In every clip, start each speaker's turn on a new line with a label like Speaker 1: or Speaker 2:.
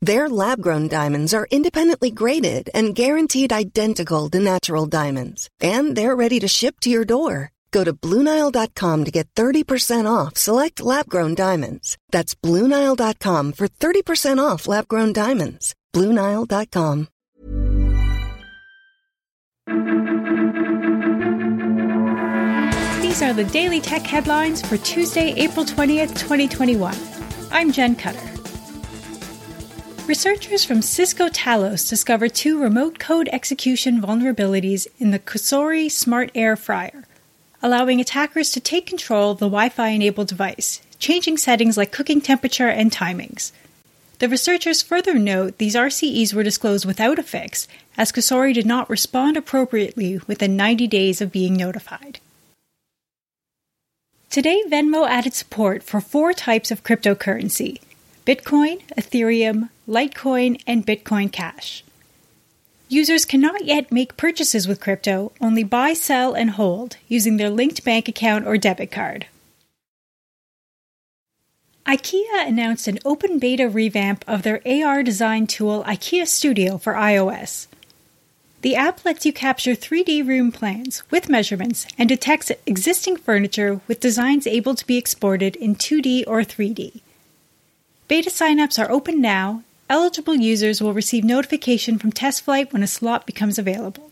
Speaker 1: Their lab grown diamonds are independently graded and guaranteed identical to natural diamonds, and they're ready to ship to your door. Go to BlueNile.com to get 30% off select lab grown diamonds. That's BlueNile.com for 30% off lab grown diamonds. BlueNile.com.
Speaker 2: These are the Daily Tech headlines for Tuesday, April 20th, 2021. I'm Jen Cutter. Researchers from Cisco Talos discovered two remote code execution vulnerabilities in the Cosori Smart Air Fryer, allowing attackers to take control of the Wi Fi enabled device, changing settings like cooking temperature and timings. The researchers further note these RCEs were disclosed without a fix, as Cosori did not respond appropriately within 90 days of being notified. Today, Venmo added support for four types of cryptocurrency Bitcoin, Ethereum, Litecoin, and Bitcoin Cash. Users cannot yet make purchases with crypto, only buy, sell, and hold using their linked bank account or debit card. IKEA announced an open beta revamp of their AR design tool IKEA Studio for iOS. The app lets you capture 3D room plans with measurements and detects existing furniture with designs able to be exported in 2D or 3D. Beta signups are open now. Eligible users will receive notification from TestFlight when a slot becomes available.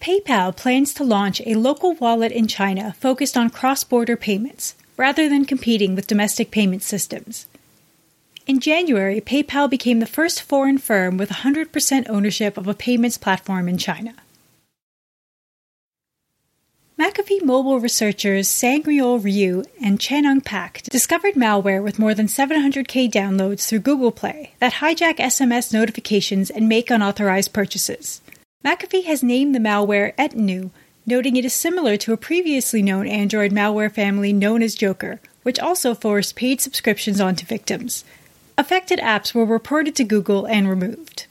Speaker 2: PayPal plans to launch a local wallet in China focused on cross border payments, rather than competing with domestic payment systems. In January, PayPal became the first foreign firm with 100% ownership of a payments platform in China. McAfee mobile researchers Sangryol Ryu and Chanung Pak discovered malware with more than 700k downloads through Google Play that hijack SMS notifications and make unauthorized purchases. McAfee has named the malware Etinu, noting it is similar to a previously known Android malware family known as Joker, which also forced paid subscriptions onto victims. Affected apps were reported to Google and removed.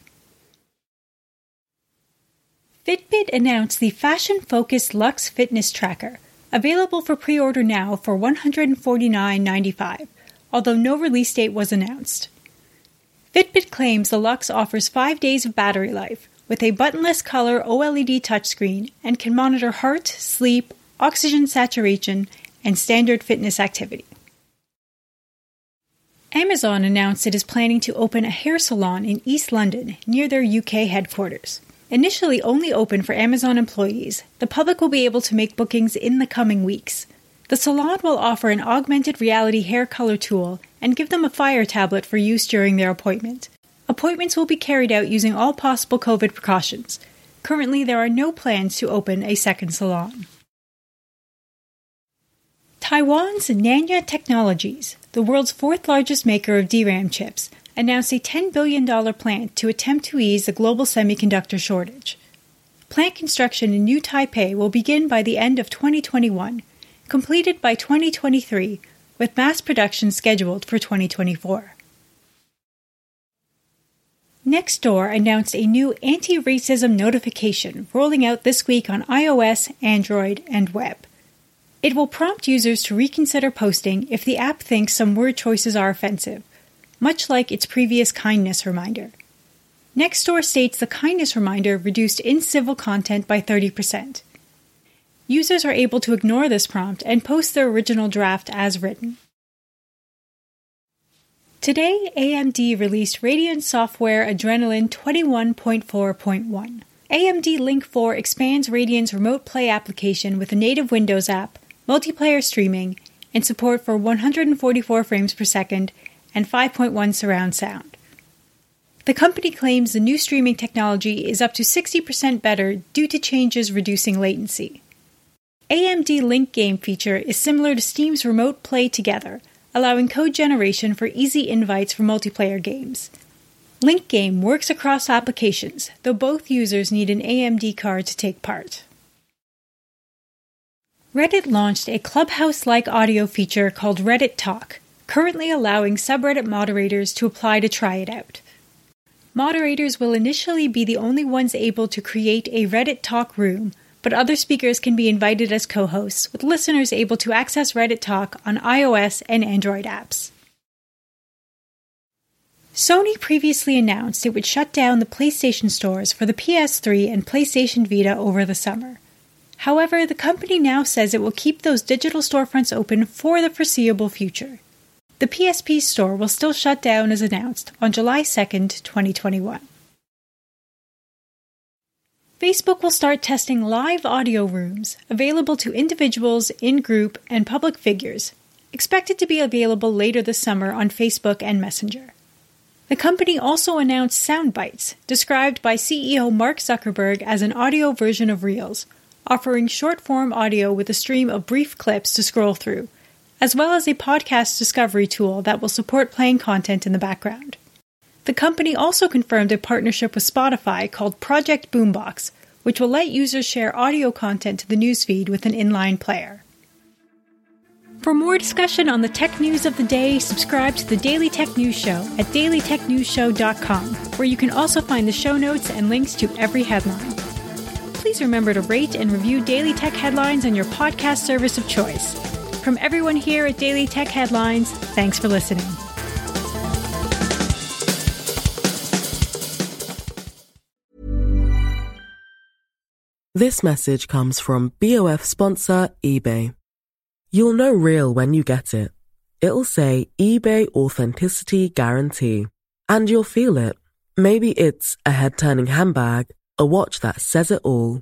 Speaker 2: Fitbit announced the fashion focused Luxe Fitness Tracker, available for pre order now for $149.95, although no release date was announced. Fitbit claims the Luxe offers five days of battery life with a buttonless color OLED touchscreen and can monitor heart, sleep, oxygen saturation, and standard fitness activity. Amazon announced it is planning to open a hair salon in East London near their UK headquarters. Initially only open for Amazon employees, the public will be able to make bookings in the coming weeks. The salon will offer an augmented reality hair color tool and give them a fire tablet for use during their appointment. Appointments will be carried out using all possible COVID precautions. Currently, there are no plans to open a second salon. Taiwan's Nanya Technologies, the world's fourth largest maker of DRAM chips, announced a $10 billion plant to attempt to ease the global semiconductor shortage. Plant construction in New Taipei will begin by the end of 2021, completed by 2023, with mass production scheduled for 2024. Nextdoor announced a new anti racism notification rolling out this week on iOS, Android, and web. It will prompt users to reconsider posting if the app thinks some word choices are offensive, much like its previous kindness reminder. Nextdoor states the kindness reminder reduced incivil content by 30%. Users are able to ignore this prompt and post their original draft as written. Today, AMD released Radeon Software Adrenalin 21.4.1, AMD Link 4 expands Radeon's remote play application with a native Windows app, multiplayer streaming, and support for 144 frames per second and 5.1 surround sound. The company claims the new streaming technology is up to 60% better due to changes reducing latency. AMD Link Game feature is similar to Steam's Remote Play Together, allowing code generation for easy invites for multiplayer games. Link Game works across applications, though both users need an AMD card to take part. Reddit launched a Clubhouse like audio feature called Reddit Talk, currently allowing subreddit moderators to apply to try it out. Moderators will initially be the only ones able to create a Reddit Talk room, but other speakers can be invited as co hosts, with listeners able to access Reddit Talk on iOS and Android apps. Sony previously announced it would shut down the PlayStation stores for the PS3 and PlayStation Vita over the summer. However, the company now says it will keep those digital storefronts open for the foreseeable future. The PSP store will still shut down as announced on July 2nd, 2021. Facebook will start testing live audio rooms available to individuals, in group, and public figures, expected to be available later this summer on Facebook and Messenger. The company also announced Soundbites, described by CEO Mark Zuckerberg as an audio version of Reels, offering short form audio with a stream of brief clips to scroll through, as well as a podcast discovery tool that will support playing content in the background. The company also confirmed a partnership with Spotify called Project Boombox, which will let users share audio content to the newsfeed with an inline player. For more discussion on the tech news of the day, subscribe to the Daily Tech News Show at dailytechnewsshow.com, where you can also find the show notes and links to every headline. Please remember to rate and review Daily Tech Headlines on your podcast service of choice. From everyone here at Daily Tech Headlines, thanks for listening.
Speaker 3: This message comes from BOF sponsor eBay. You'll know real when you get it. It'll say eBay Authenticity Guarantee. And you'll feel it. Maybe it's a head turning handbag, a watch that says it all,